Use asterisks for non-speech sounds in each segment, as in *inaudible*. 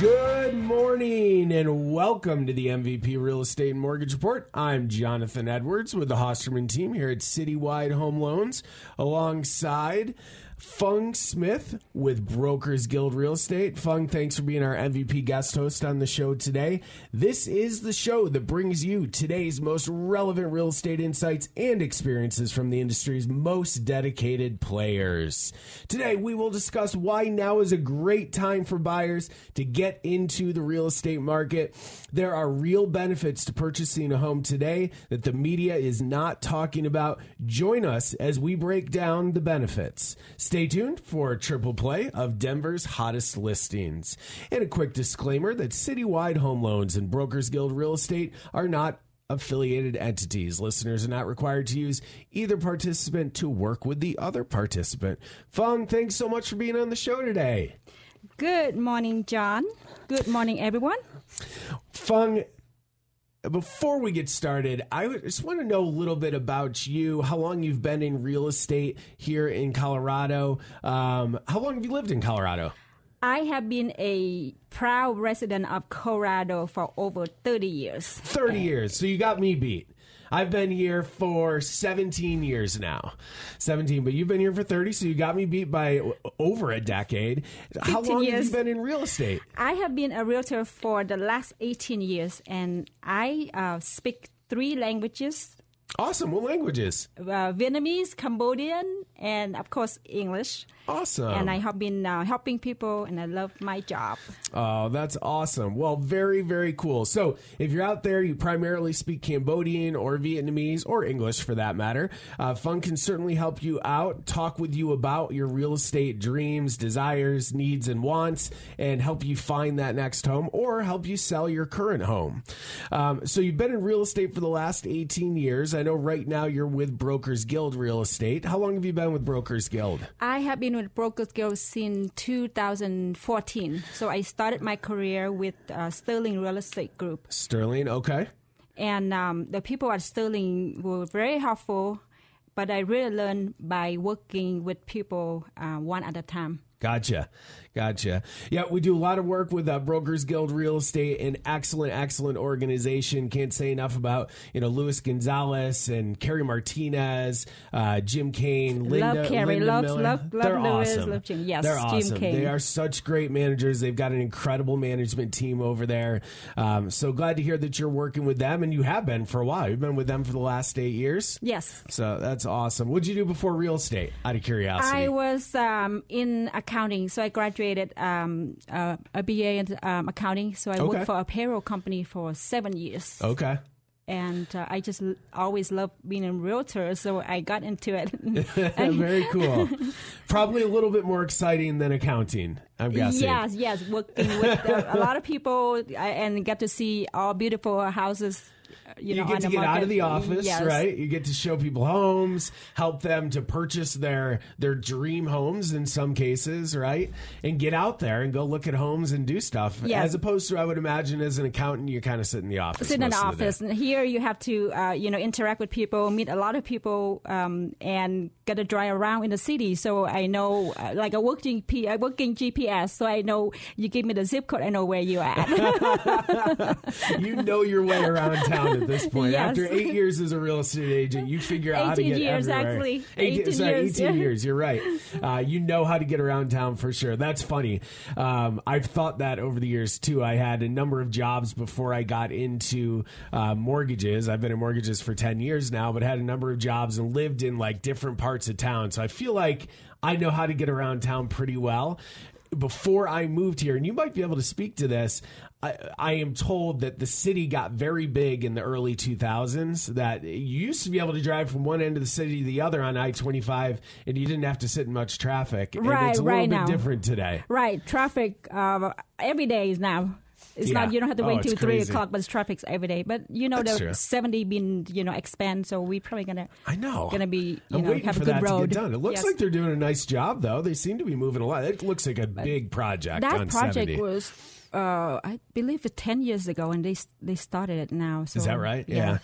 Good morning and welcome to the MVP Real Estate and Mortgage Report. I'm Jonathan Edwards with the Hosterman team here at Citywide Home Loans alongside Phuong Smith with Brokers Guild Real Estate. Phuong, thanks for being our MVP guest host on the show today. This is the show that brings you today's most relevant real estate insights and experiences from the industry's most dedicated players. Today, we will discuss why now is a great time for buyers to get into the real estate market. There are real benefits to purchasing a home today that the media is not talking about. Join us as we break down the benefits. Stay tuned for a triple play of Denver's hottest listings. And a quick disclaimer that Citywide Home Loans and Brokers Guild Real Estate are not affiliated entities. Listeners are not required to use either participant to work with the other participant. Phuong, thanks so much for being on the show today. Good morning, John. Good morning, everyone. Phuong, before we get started, I just want to know a little bit about you, how long you've been in real estate here in Colorado. Um, how long have you lived in Colorado? I have been a proud resident of Colorado for over 30 years. 30 years. So you got me beat. I've been here for 17 years now. 17, but you've been here for 30, so you got me beat by over a decade. How long years. have you been in real estate? I have been a realtor for the last 18 years, and I uh, speak three languages Awesome. What languages? Uh, Vietnamese, Cambodian, and of course English. Awesome. And I have been uh, helping people, and I love my job. Oh, that's awesome. Well, very, very cool. So, if you're out there, you primarily speak Cambodian or Vietnamese or English for that matter, uh, Phuong can certainly help you out, talk with you about your real estate dreams, desires, needs, and wants, and help you find that next home or help you sell your current home. Um, so, you've been in real estate for the last 18 years. I know right now you're with Brokers Guild Real Estate. How long have you been with Brokers Guild? I have been with Brokers Guild since 2014. So I started my career with uh, Sterling Real Estate Group. Sterling, okay. And um, the people at Sterling were very helpful, but I really learned by working with people uh, one at a time. Gotcha. Gotcha. Yeah, we do a lot of work with uh, Brokers Guild Real Estate, an excellent, excellent organization. Can't say enough about you know Luis Gonzalez and Carrie Martinez, uh, Jim Kane, Linda, love Carrie, Linda love, Miller. Love, love They're Luis, awesome. Love Jim. Yes, They're Jim awesome. Kane. They are such great managers. They've got an incredible management team over there. Um, so glad to hear that you're working with them, and you have been for a while. You've been with them for the last eight years. Yes. So that's awesome. What did you do before real estate? Out of curiosity. I was um, in accounting, so I graduated. Um, uh, a BA in um, accounting. So I okay. worked for a payroll company for seven years. Okay. And uh, I just l- always loved being a realtor, so I got into it. *laughs* Very cool. Probably a little bit more exciting than accounting. I'm guessing. Yes, yes. Working with uh, a lot of people and get to see all beautiful houses you, know, get to get out of the office, yes. right? You get to show people homes, help them to purchase their their dream homes in some cases, right? And get out there and go look at homes and do stuff. Yes. As opposed to, I would imagine, as an accountant, you kind of sit in the office. Sit in the the office. And here you have to, uh, you know, interact with people, meet a lot of people, um, and get to drive around in the city. So I know, uh, like a working P, a working GPS. So I know you give me the zip code, I know where you're at. *laughs* *laughs* you know your way around town at this point. Yes. After eight years as a real estate agent, you figure out how to get years, everywhere. Actually. 18, 18 sorry, years. 18 *laughs* years. You're right. Uh, you know how to get around town for sure. That's funny. Um, I've thought that over the years too. I had a number of jobs before I got into uh, mortgages. I've been in mortgages for 10 years now, but had a number of jobs and lived in like different parts of town. So I feel like I know how to get around town pretty well before I moved here, and you might be able to speak to this. I, I am told that the city got very big in the early 2000s. That you used to be able to drive from one end of the city to the other on I 25, and you didn't have to sit in much traffic. And Right, it's a right little now. bit different today. Right, traffic uh, every day is now. It's Yeah. not you don't have to Oh, wait it's till three o'clock, but it's traffic's every day. But you know That's the true. seventy been you know expand, so we're probably gonna I know. gonna be you I'm know have a good road. done. It looks Yes. like they're doing a nice job, though. They seem to be moving a lot. It looks like a big project that on project 70. was uh, I believe ten years ago, and they they started it now. So, Is that right? Yeah.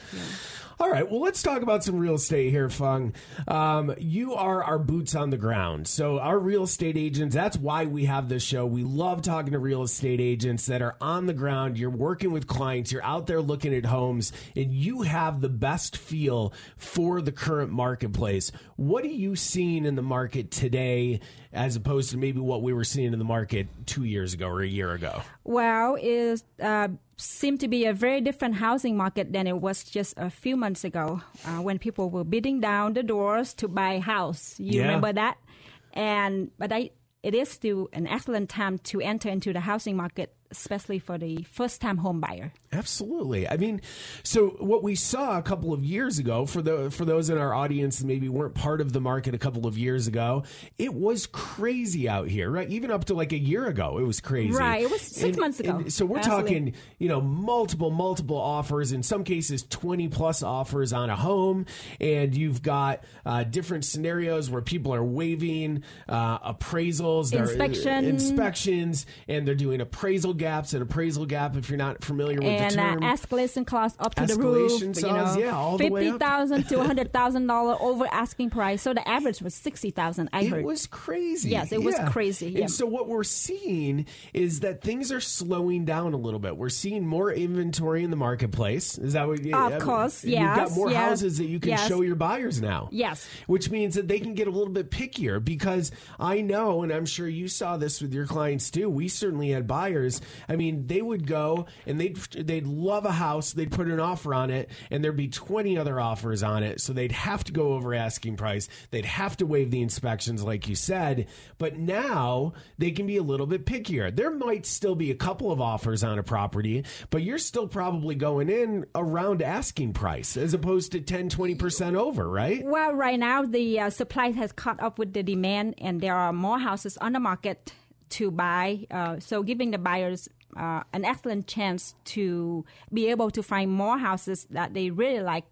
All right. Well, let's talk about some real estate here, Phuong. Um, you are our boots on the ground. So, our real estate agents, that's why we have this show. We love talking to real estate agents that are on the ground. You're working with clients, you're out there looking at homes, and you have the best feel for the current marketplace. What are you seeing in the market today as opposed to maybe what we were seeing in the market two years ago or a year ago? Well, it uh, seemed to be a very different housing market than it was just a few months ago uh, when people were beating down the doors to buy a house. You Yeah. remember that? And but I, it is still an excellent time to enter into the housing market, especially for the first-time home buyer. Absolutely. I mean, so what we saw a couple of years ago for the for those in our audience that maybe weren't part of the market a couple of years ago, it was crazy out here, right? Even up to like a year ago, it was crazy. Right. It was six months ago, so we're actually. talking, you know, multiple multiple offers. In some cases, twenty plus offers on a home, and you've got uh, different scenarios where people are waiving uh, appraisals, Inspection. inspections, and they're doing appraisal gaps. An appraisal gap, if you're not familiar with and the uh, term, escalation clause up to the roof. Escalation you know, yeah, all the way fifty up. to *laughs* hundred thousand dollar over asking price. So the average was sixty thousand. I it heard. was crazy. Yes, it was Yeah. crazy, yeah. And so what we're seeing is that things are slowing down a little bit. We're seeing more inventory in the marketplace. Is that what? Of I mean, course, You've got more yes, houses that you can yes. show your buyers now. Yes. Which means that they can get a little bit pickier because I know, and I'm sure you saw this with your clients too. We certainly had buyers. I mean, they would go and they'd they'd love a house, they'd put an offer on it, and there'd be 20 other offers on it. So they'd have to go over asking price. They'd have to waive the inspections, like you said. But now they can be a little bit pickier. There might still be a couple of offers on a property, but you're still probably going in around asking price as opposed to 10, 20% over, right? Well, right now the uh, supply has caught up with the demand, and there are more houses on the market to buy. Uh, so, giving the buyers uh, an excellent chance to be able to find more houses that they really like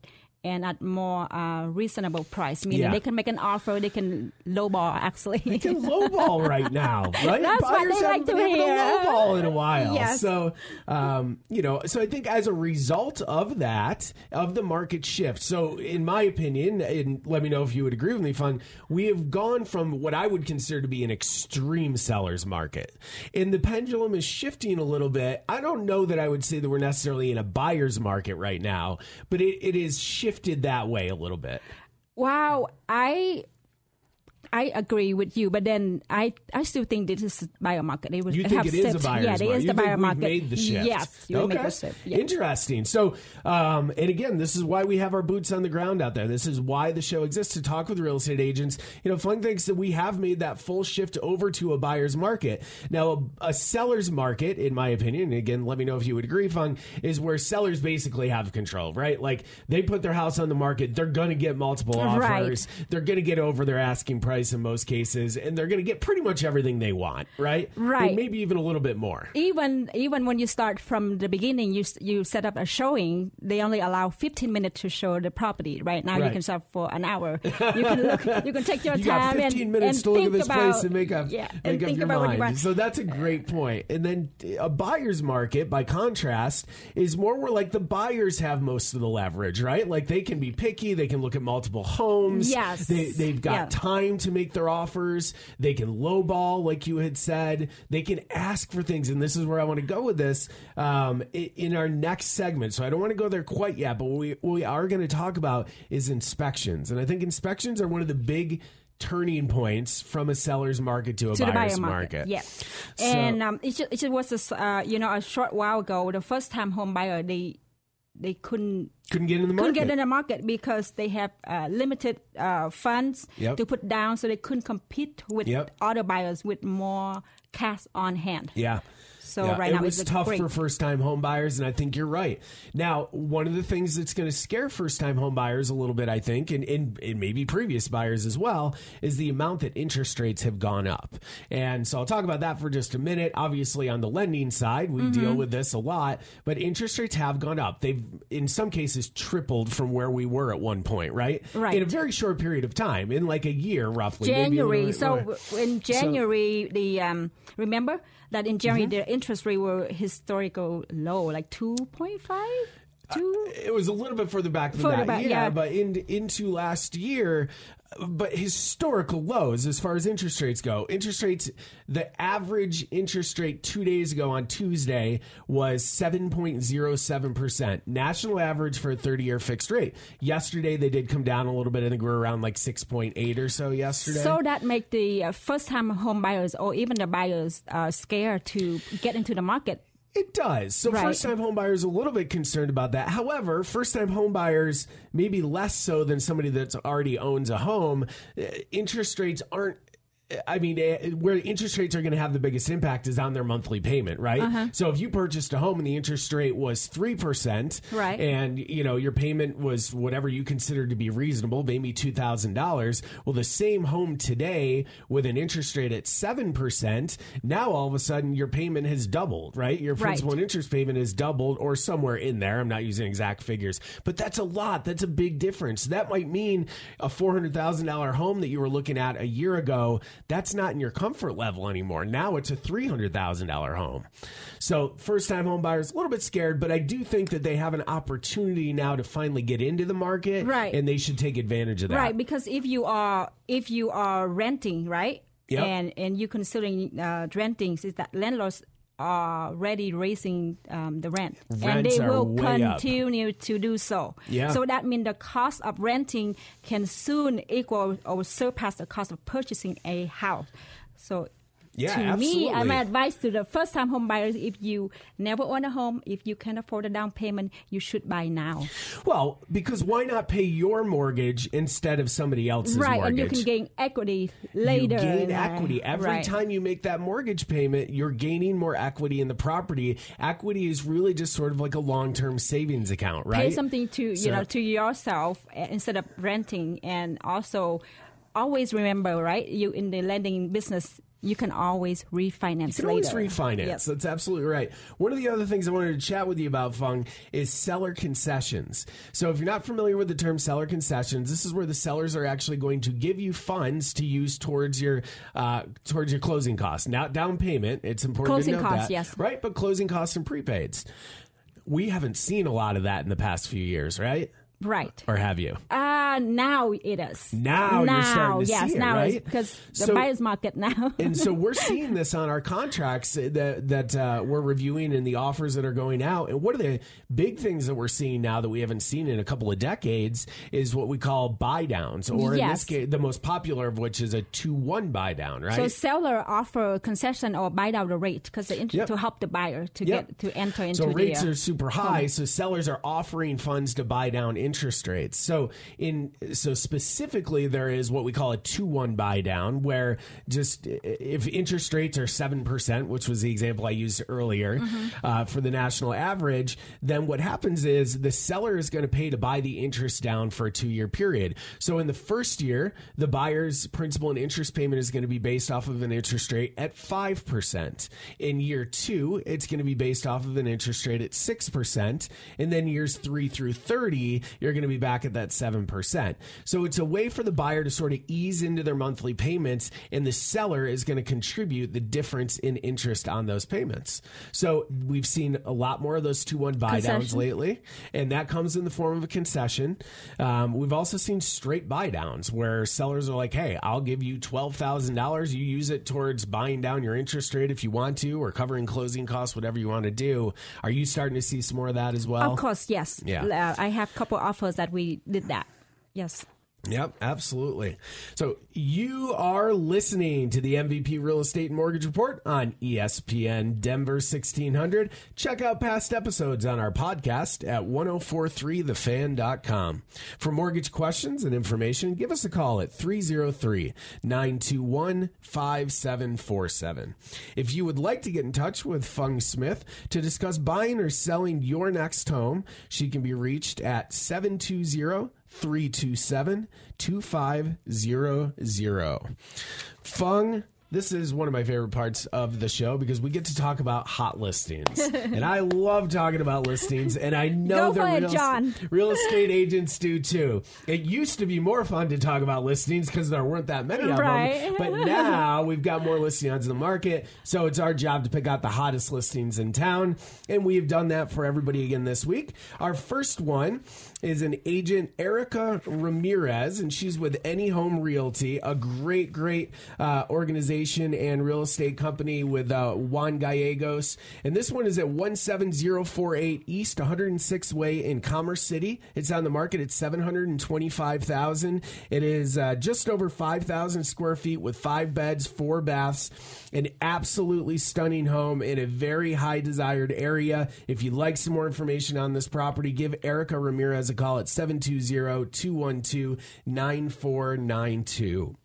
and at more uh, reasonable price. Meaning Yeah. they can make an offer, they can lowball actually. They can *laughs* lowball right now, right? That's what Buyers they like to hear. lowball in a while. Yes. So, um, you know, so I think as a result of that, of the market shift. So, in my opinion, and let me know if you would agree with me, Phuong, we have gone from what I would consider to be an extreme seller's market, and the pendulum is shifting a little bit. I don't know that I would say that we're necessarily in a buyer's market right now, but it, it is shifted that way a little bit. Wow, I I agree with you, but then I, I still think this is buyer market. It was You think have it is a buyer's Yeah, it is the think buyer we've market. made the shift? Yes, you okay. make the shift. Yeah. Interesting. So, um, and again, this is why we have our boots on the ground out there. This is why the show exists to talk with real estate agents. You know, Phuong thinks that we have made that full shift over to a buyer's market. Now, a, a seller's market, in my opinion, and again, let me know if you would agree, Phuong, is where sellers basically have control, right? Like they put their house on the market, they're going to get multiple Right. offers, they're going to get over their asking price in most cases, and they're going to get pretty much everything they want, right? Right. And maybe even a little bit more. even even when you start from the beginning, you you set up a showing. They only allow 15 minutes to show the property. Right now, you can start for an hour. You can look. *laughs* You can take your you time 15 and, minutes and to look at think this about, place and make up, yeah, make and up think your mind. So that's a great point. And then a buyer's market, by contrast, is more where like the buyers have most of the leverage, right? Like they can be picky, they can look at multiple homes. Yes. They, they've got Yeah. time to make their offers. They can lowball, like you had said. They can ask for things. And this is where I want to go with this um, in our next segment. So I don't want to go there quite yet, but what we, what we are going to talk about is inspections. And I think inspections are one of the big turning points from a seller's market to a to buyer's buyer market. market. Yeah, So- and um, it, it just was a, uh, you know a short while ago. The first time home buyer they they couldn't Couldn't get in the market. couldn't get in the market because they have uh, limited uh, funds Yep. to put down, so they couldn't compete with Yep. other buyers with more cash on hand. Yeah. So Yeah, right it now was it's tough great. for first time home buyers, and I think you're right. Now, one of the things that's going to scare first time home buyers a little bit, I think, and, and, and maybe previous buyers as well, is the amount that interest rates have gone up. And so I'll talk about that for just a minute. Obviously, on the lending side, we Mm-hmm. deal with this a lot, but interest rates have gone up. They've, in some cases, tripled from where we were at one point, right? Right. In a very short period of time, in like a year roughly. maybe a little January. So more. in January, the um, remember that in January Mm-hmm. the interest rate were historical low, like two point five. Two. it was a little bit further back than Further that, back, yeah, yeah. But in, into last year, but historical lows as far as interest rates go. Interest rates, the average interest rate two days ago on Tuesday was seven point zero seven percent, national average for a thirty-year fixed rate. Yesterday they did come down a little bit. I think we were around like six point eight or so yesterday. So that make the uh, first-time home buyers or even the buyers uh, scared to get into the market. It does. So Right. first time homebuyers a little bit concerned about that. However, first time homebuyers maybe less so than somebody that's already owns a home. Uh, Interest rates aren't I mean, eh, where interest rates are going to have the biggest impact is on their monthly payment, right? Uh-huh. So if you purchased a home and the interest rate was three percent, Right. and you know your payment was whatever you considered to be reasonable, maybe two thousand dollars. Well, the same home today with an interest rate at seven percent, now all of a sudden your payment has doubled, right? Your Right. principal and interest payment is doubled or somewhere in there. I'm not using exact figures, but that's a lot. That's a big difference. That might mean a $400,000 home that you were looking at a year ago, that's not in your comfort level anymore. Now it's a $300,000 home. So, first time home buyers, a little bit scared, but I do think that they have an opportunity now to finally get into the market. Right. And they should take advantage of that. Right, because if you are if you are renting, right, Yep. and and you considering uh, renting, is that landlords are already raising um, the rent, and they will way up. continue to do so. Yeah. So that means the cost of renting can soon equal or surpass the cost of purchasing a house. So. Yeah, to me, absolutely. my advice to the first-time home buyers: if you never own a home, if you can afford a down payment, you should buy now. Well, because why not pay your mortgage instead of somebody else's right, mortgage? and you can gain equity later. You gain in, equity every right. time you make that mortgage payment. You're gaining more equity in the property. Equity is really just sort of like a long-term savings account, right? Pay something to you So- know to yourself uh, instead of renting, and also always remember, right? You in the lending business, you can always refinance You can always refinance. Yes. That's absolutely right. One of the other things I wanted to chat with you about, Phuong, is seller concessions. So if you're not familiar with the term seller concessions, this is where the sellers are actually going to give you funds to use towards your uh, towards your closing costs. Not down payment. It's important Closing to note costs, that, yes. right? But closing costs and prepaids. We haven't seen a lot of that in the past few years, right? Right. Or have you? Uh, now it is. Now you're starting to yes, see it, now right? because the So- buyer's market now. *laughs* and so we're seeing this on our contracts that that uh, we're reviewing and the offers that are going out. And one of the big things that we're seeing now that we haven't seen in a couple of decades is what we call buy downs, or in this Yes. case, the most popular of which is a two one buy down, right? So seller offer a concession or buy down the rate because Yep. to help the buyer to Yep. get to enter into the. so rates the, uh, are super high so sellers are offering funds to buy down interest rates. So in so specifically there is what we call a 2-1 buy down where just if interest rates are 7% which was the example i used earlier uh, for the national average then what happens is the seller is going to pay to buy the interest down for a two-year period. So in the first year the buyer's principal and interest payment is going to be based off of an interest rate at 5% in year two it's going to be based off of an interest rate at 6% and then years 3 through 30 you're going to be back at that 7% so it's a way for the buyer to sort of ease into their monthly payments and the seller is going to contribute the difference in interest on those payments. So we've seen a lot more of those 2-1 buy downs lately and that comes in the form of a concession. Um, we've also seen straight buy downs where sellers are like hey i'll give you $12000 you use it towards buying down your interest rate if you want to or covering closing costs whatever you want to do. Are you starting to see some more of that as well? Of course, yes. Yeah. Uh, I have a couple offers that we did that. Yes. Yep, absolutely. So you are listening to the MVP Real Estate and Mortgage Report on ESPN Denver 1600. Check out past episodes on our podcast at 1043thefan.com. For mortgage questions and information, give us a call at 303 921 5747. If you would like to get in touch with Phuong Smith to discuss buying or selling your next home, she can be reached at 720 327 2500. Phuong, this is one of my favorite parts of the show because we get to talk about hot listings. *laughs* and I love talking about listings, and I know the real, real *laughs* estate agents do too. It used to be more fun to talk about listings because there weren't that many of Right. them. But *laughs* now we've got more listings in the market, so it's our job to pick out the hottest listings in town. And we've done that for everybody again this week. Our first one is an agent, Erica Ramirez, and she's with Any Home Realty, a great, great uh, organization and real estate company with uh, Juan Gallegos. And this one is at 17048 East 106 Way in Commerce City. It's on the market at 725000 It is uh, just over 5,000 square feet with five beds, four baths, an absolutely stunning home in a very high desired area. If you'd like some more information on this property, give Erica Ramirez a call at 720 212 9492.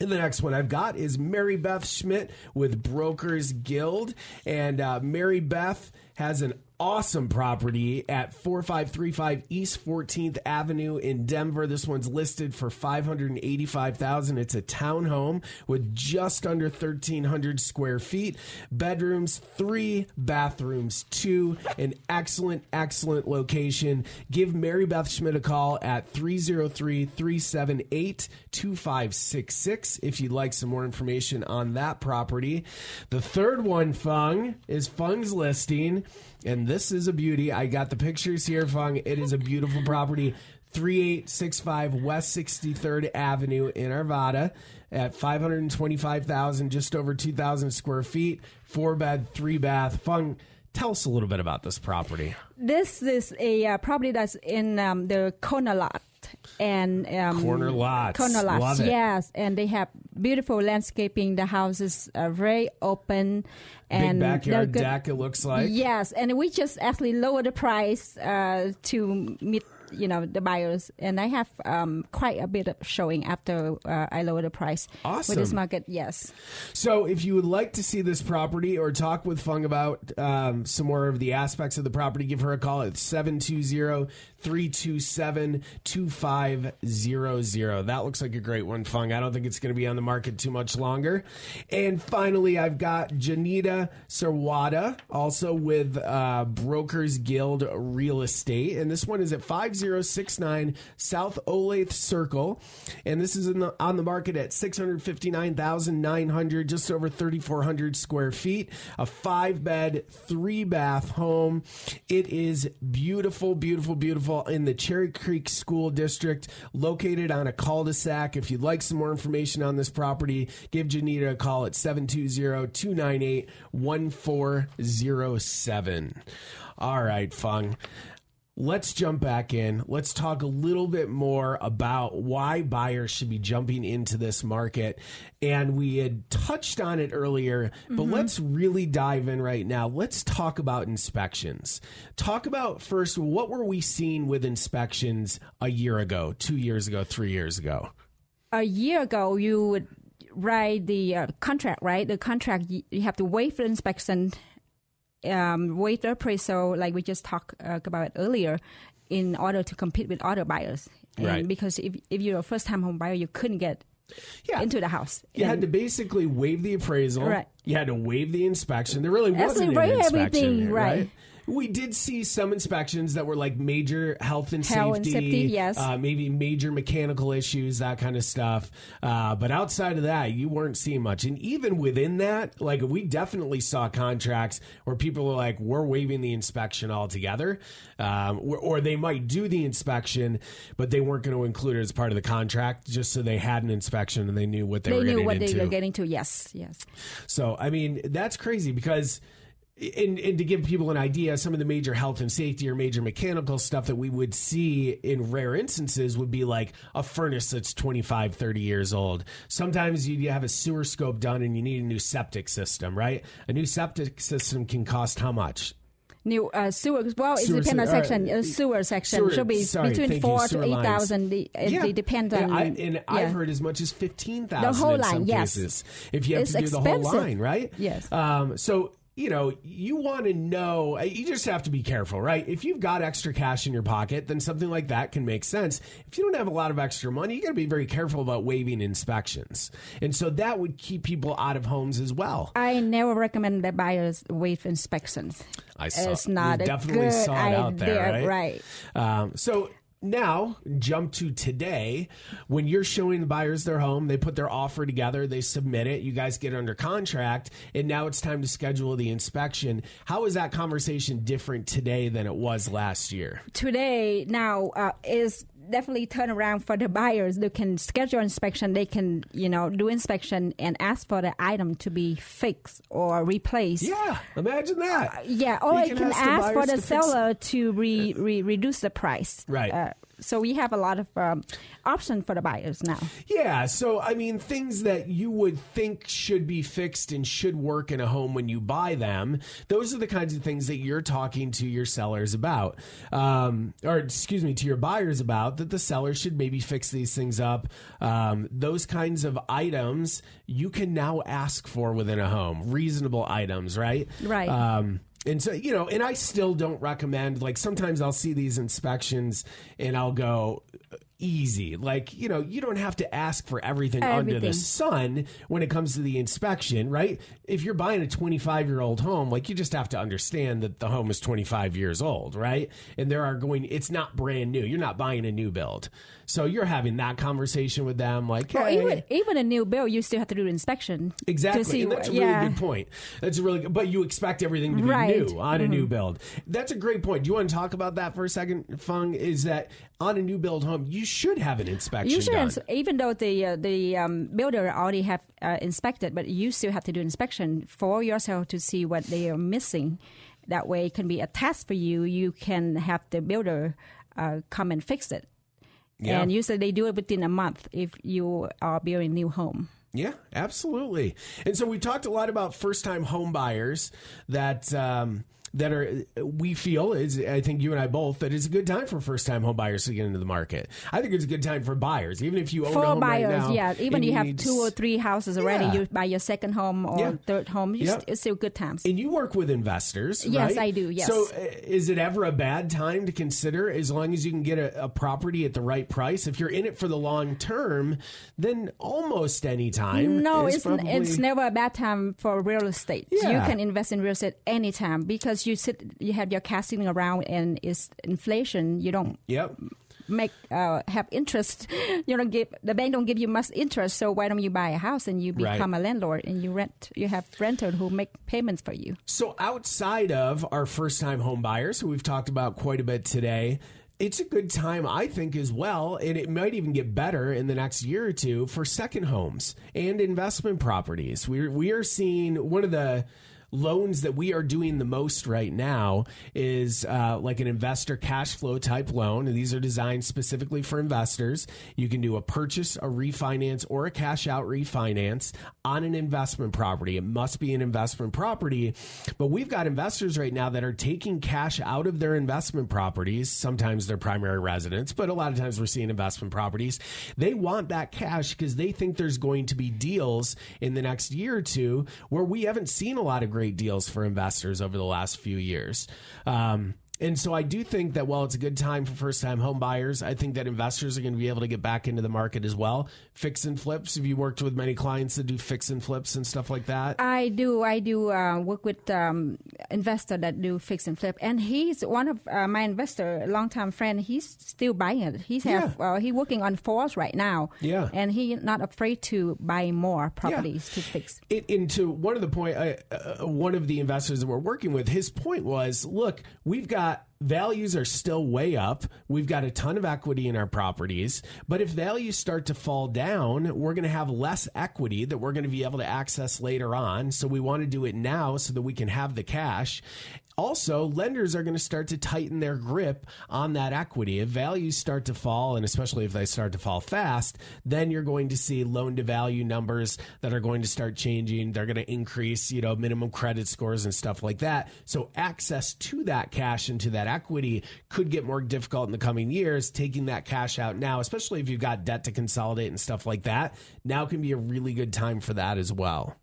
And the next one I've got is Mary Beth Schmidt with Brokers Guild. And uh, Mary Beth has an awesome property at 4535 East 14th Avenue in Denver. This one's listed for 585,000. It's a townhome with just under 1300 square feet, bedrooms, 3 bathrooms, 2, an excellent excellent location. Give Mary Beth Schmidt a call at 303-378-2566 if you'd like some more information on that property. The third one, Phuong, is Phuong's listing. And this is a beauty. I got the pictures here, Phuong. It is a beautiful property. 3865 West 63rd Avenue in Arvada at 525,000, just over 2,000 square feet, four bed, three bath. Phuong, tell us a little bit about this property. This is a uh, property that's in um, the corner lot. And um, Corner lots. corner lots, Love it. yes, and they have beautiful landscaping. The houses are very open, and Big backyard good- deck, it looks like. Yes, and we just actually lower the price uh, to meet you know the buyers, and I have um, quite a bit of showing after uh, I lower the price with this market. Yes, So, if you would like to see this property or talk with Phuong about um, some more of the aspects of the property, give her a call at 720 327 2500. That looks like a great one, Phuong. I don't think it's going to be on the market too much longer. And finally, I've got Janita Sarwada, also with uh, Brokers Guild Real Estate. And this one is at 5069 South Olathe Circle. And this is the, on the market at 659900 just over 3,400 square feet. A five bed, three bath home. It is beautiful, beautiful, beautiful in the Cherry Creek School District, located on a cul de sac. If you'd like some more information on this property, give Janita a call at 720 298 1407. All right, Phuong. Let's jump back in. Let's talk a little bit more about why buyers should be jumping into this market. And we had touched on it earlier, but let's really dive in right now. Let's talk about inspections. Talk about first, what were we seeing with inspections a year ago, two years ago, three years ago? a year ago you would write the uh, contract, right? The contract you, you have to wait for inspection, um, the appraisal, like we just talked uh, about earlier, in order to compete with other buyers. And Right. Because if if you're a first time home buyer, you couldn't get Yeah. into the house. You had to basically waive the appraisal. Right. You had to waive the inspection. There really wasn't an inspection, everything, there, right. right? We did see some inspections that were like major health and Health and safety, safety, yes. uh, maybe major mechanical issues, that kind of stuff. Uh, but outside of that, you weren't seeing much. And even within that, like we definitely saw contracts where people were like, "We're waiving the inspection altogether," um, or, or they might do the inspection, but they weren't going to include it as part of the contract, just so they had an inspection and they knew what they, they were knew getting what into. they were getting to. Yes, yes. So, I mean, that's crazy because and, and to give people an idea, some of the major health and safety or major mechanical stuff that we would see in rare instances would be like a furnace that's 25, 30 years old. Sometimes you have a sewer scope done and you need a new septic system, right? A new septic system can cost how much? New uh, sewer. Well, Sewer, it depends on sewer, uh, section. Uh, sewer section sewer- should be sorry, between thank you, four to eight lines. It, it depends on. and, I, and yeah. I've heard as much as fifteen thousand. The whole in some line, yes. cases, if you have It's to do the whole line, right? Yes. Um, so you know, you want to know. You just have to be careful, right? If you've got extra cash in your pocket, then something like that can make sense. If you don't have a lot of extra money, you got to be very careful about waiving inspections, and so that would keep people out of homes as well. I never recommend that buyers waive inspections. I saw. It's not definitely good saw it out there, idea, right? right. Um, so now jump to today. When you're showing the buyers their home they put their offer together they submit it you guys get under contract and now it's time to schedule the inspection. How is that conversation different today than it was last year? Today now uh, is definitely turn around for the buyers. They can schedule inspection. They can you know do inspection and ask for the item to be fixed or replaced. yeah imagine that Yeah, or You it can the ask for the to fix- seller to re, re, reduce the price. Right. Uh, so we have a lot of um, options for the buyers now. Yeah, so I mean, things that you would think should be fixed and should work in a home when you buy them, those are the kinds of things that you're talking to your sellers about, um, or excuse me, to your buyers about, that the seller should maybe fix these things up. Um, those kinds of items you can now ask for within a home, reasonable items, right? Right. Um, and so, you know, and I still don't recommend, like, sometimes I'll see these inspections and I'll go, easy. Like, you know, you don't have to ask for everything, under the sun when it comes to the inspection, right? If you're buying a 25 year old home, like, you just have to understand that the home is 25 years old, right? And there are going, it's not brand new. You're not buying a new build. So you're having that conversation with them, like, Well, even even a new build, you still have to do an inspection. Exactly, see, and that's a really yeah. good point. That's a really good, but you expect everything to be Right. Mm-hmm. new on a new build. That's a great point. Do you want to talk about that for a second, Phuong? Is that on a new build home, you should have an inspection You should, ins- even though the uh, the um, builder already have uh, inspected, but you still have to do inspection for yourself to see what they are missing. That way, it can be a test for you. You can have the builder uh, come and fix it. Yeah. And usually they do it within a month if you are building a new home. Yeah, absolutely. And so we talked a lot about first time home buyers that um, that are we feel is I think you and I both that it's a good time for first time home buyers to get into the market. I think it's a good time for buyers, even if you own a For home right now. yeah. Even and you have two or three houses already, Yeah. you buy your second home or Yeah. third home. You Yep. st- it's still good times. And you work with investors, Yes, right? I do, yes. So, uh, is it ever a bad time to consider as long as you can get a, a property at the right price? If you're in it for the long term, then almost any time. No, is it's probably, it's never a bad time for real estate. Yeah. You can invest in real estate anytime because you sit, you have your cash sitting around, and it's inflation. You don't Yep. make uh, have interest. *laughs* You don't give the bank don't give you much interest. So why don't you buy a house and you Right. become a landlord and you rent? You have renter who make payments for you. So, outside of our first time home buyers, who we've talked about quite a bit today, it's a good time, I think, as well. And it might even get better in the next year or two for second homes and investment properties. We're, we are seeing one of the loans that we are doing the most right now is uh, like an investor cash flow type loan. And these are designed specifically for investors. You can do a purchase, a refinance, or a cash out refinance on an investment property. It must be an investment property. But we've got investors right now that are taking cash out of their investment properties, sometimes their primary residence, but a lot of times we're seeing investment properties. They want that cash because they think there's going to be deals in the next year or two where we haven't seen a lot of great deals for investors over the last few years. Um, and so I do think that while it's a good time for first time home buyers, I think that investors are going to be able to get back into the market as well. Fix and flips. Have you worked with many clients that do fix and flips and stuff like that? I do. I do uh, work with um, investor that do fix and flip, and he's one of uh, my investor, a longtime friend. He's still buying it. He's have Yeah. uh, he working on fours right now. Yeah. and he not afraid to buy more properties to fix. it, into one of the point, uh, uh, one of the investors that we're working with, his point was, look, we've got got values are still way up. We've got a ton of equity in our properties. But if values start to fall down, we're going to have less equity that we're going to be able to access later on. So we want to do it now so that we can have the cash. Also, lenders are going to start to tighten their grip on that equity. If values start to fall, and especially if they start to fall fast, then you're going to see loan to value numbers that are going to start changing. They're going to increase, you know, minimum credit scores and stuff like that. So access to that cash and to that equity could get more difficult in the coming years. Taking that cash out now, especially if you've got debt to consolidate and stuff like that, now can be a really good time for that as well.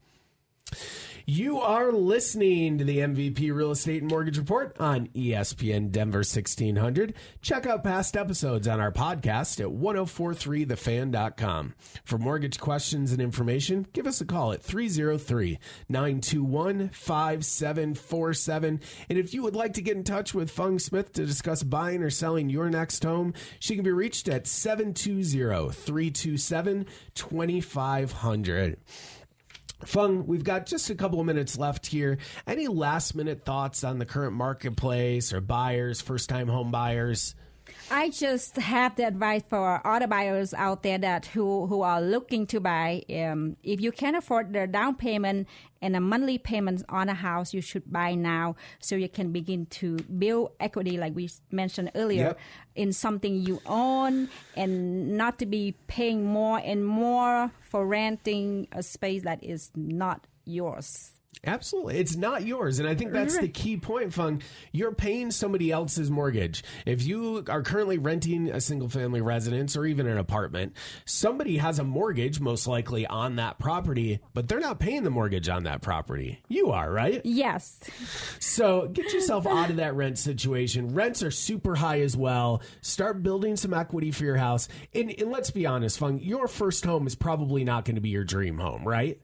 You are listening to the MVP Real Estate and Mortgage Report on ESPN Denver 1600. Check out past episodes on our podcast at 1043thefan.com. For mortgage questions and information, give us a call at 303 921 5747. And if you would like to get in touch with Phuong Smith to discuss buying or selling your next home, she can be reached at 720 327 2500. Phuong, we've got just a couple of minutes left here. Any last minute thoughts on the current marketplace or buyers, first time home buyers? I just have the advice for other buyers out there that who, who are looking to buy. Um, if you can afford the down payment and a monthly payment on a house, you should buy now so you can begin to build equity, like we mentioned earlier, Yep. in something you own and not to be paying more and more for renting a space that is not yours. Absolutely. It's not yours. And I think that's the key point, Phuong. You're paying somebody else's mortgage. If you are currently renting a single family residence or even an apartment, somebody has a mortgage, most likely on that property, but they're not paying the mortgage on that property. You are, right? Yes. So get yourself *laughs* out of that rent situation. Rents are super high as well. Start building some equity for your house. And, and let's be honest, Phuong, your first home is probably not going to be your dream home, right?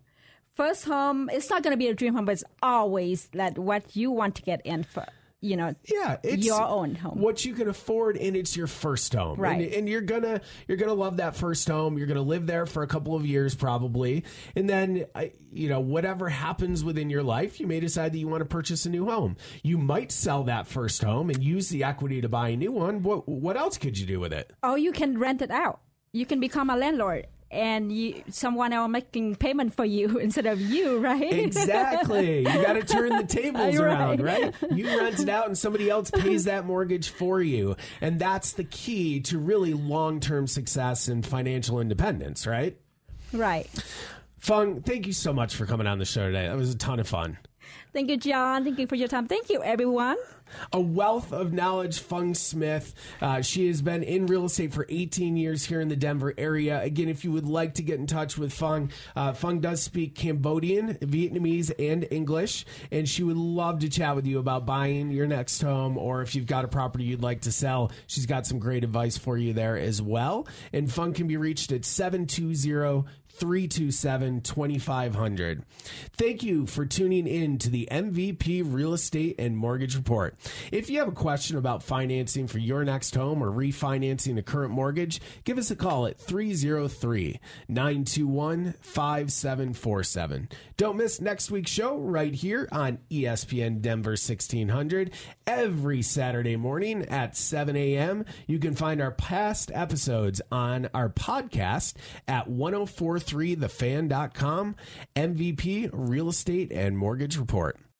First home, it's not going to be a dream home, but it's always that what you want to get in for, you know, yeah, it's your own home. what you can afford, and it's your first home, Right. And, and you're gonna you're gonna love that first home. You're gonna live there for a couple of years, probably, and then uh, you know whatever happens within your life, you may decide that you want to purchase a new home. You might sell that first home and use the equity to buy a new one. What what else could you do with it? oh you can rent it out. You can become a landlord and you, someone else making payment for you *laughs* instead of you, right? Exactly. You *laughs* got to turn the tables Right. around, right? You rent it out and somebody else pays *laughs* that mortgage for you. And that's the key to really long term success and financial independence, right? right. Phuong, thank you so much for coming on the show today. That was a ton of fun. Thank you, John. Thank you for your time. Thank you, everyone. A wealth of knowledge, Phuong Smith. Uh, she has been in real estate for 18 years here in the Denver area. Again, if you would like to get in touch with Phuong, uh, Phuong does speak Cambodian, Vietnamese, and English, and she would love to chat with you about buying your next home or if you've got a property you'd like to sell. She's got some great advice for you there as well. And Phuong can be reached at 720 327 2500. Thank you for tuning in to the MVP Real Estate and Mortgage Report. If you have a question about financing for your next home or refinancing a current mortgage, give us a call at 303 921 5747. Don't miss next week's show right here on ESPN Denver 1600 every Saturday morning at 7 a.m. You can find our past episodes on our podcast at 1043thefan.com MVP Real Estate and Mortgage Report.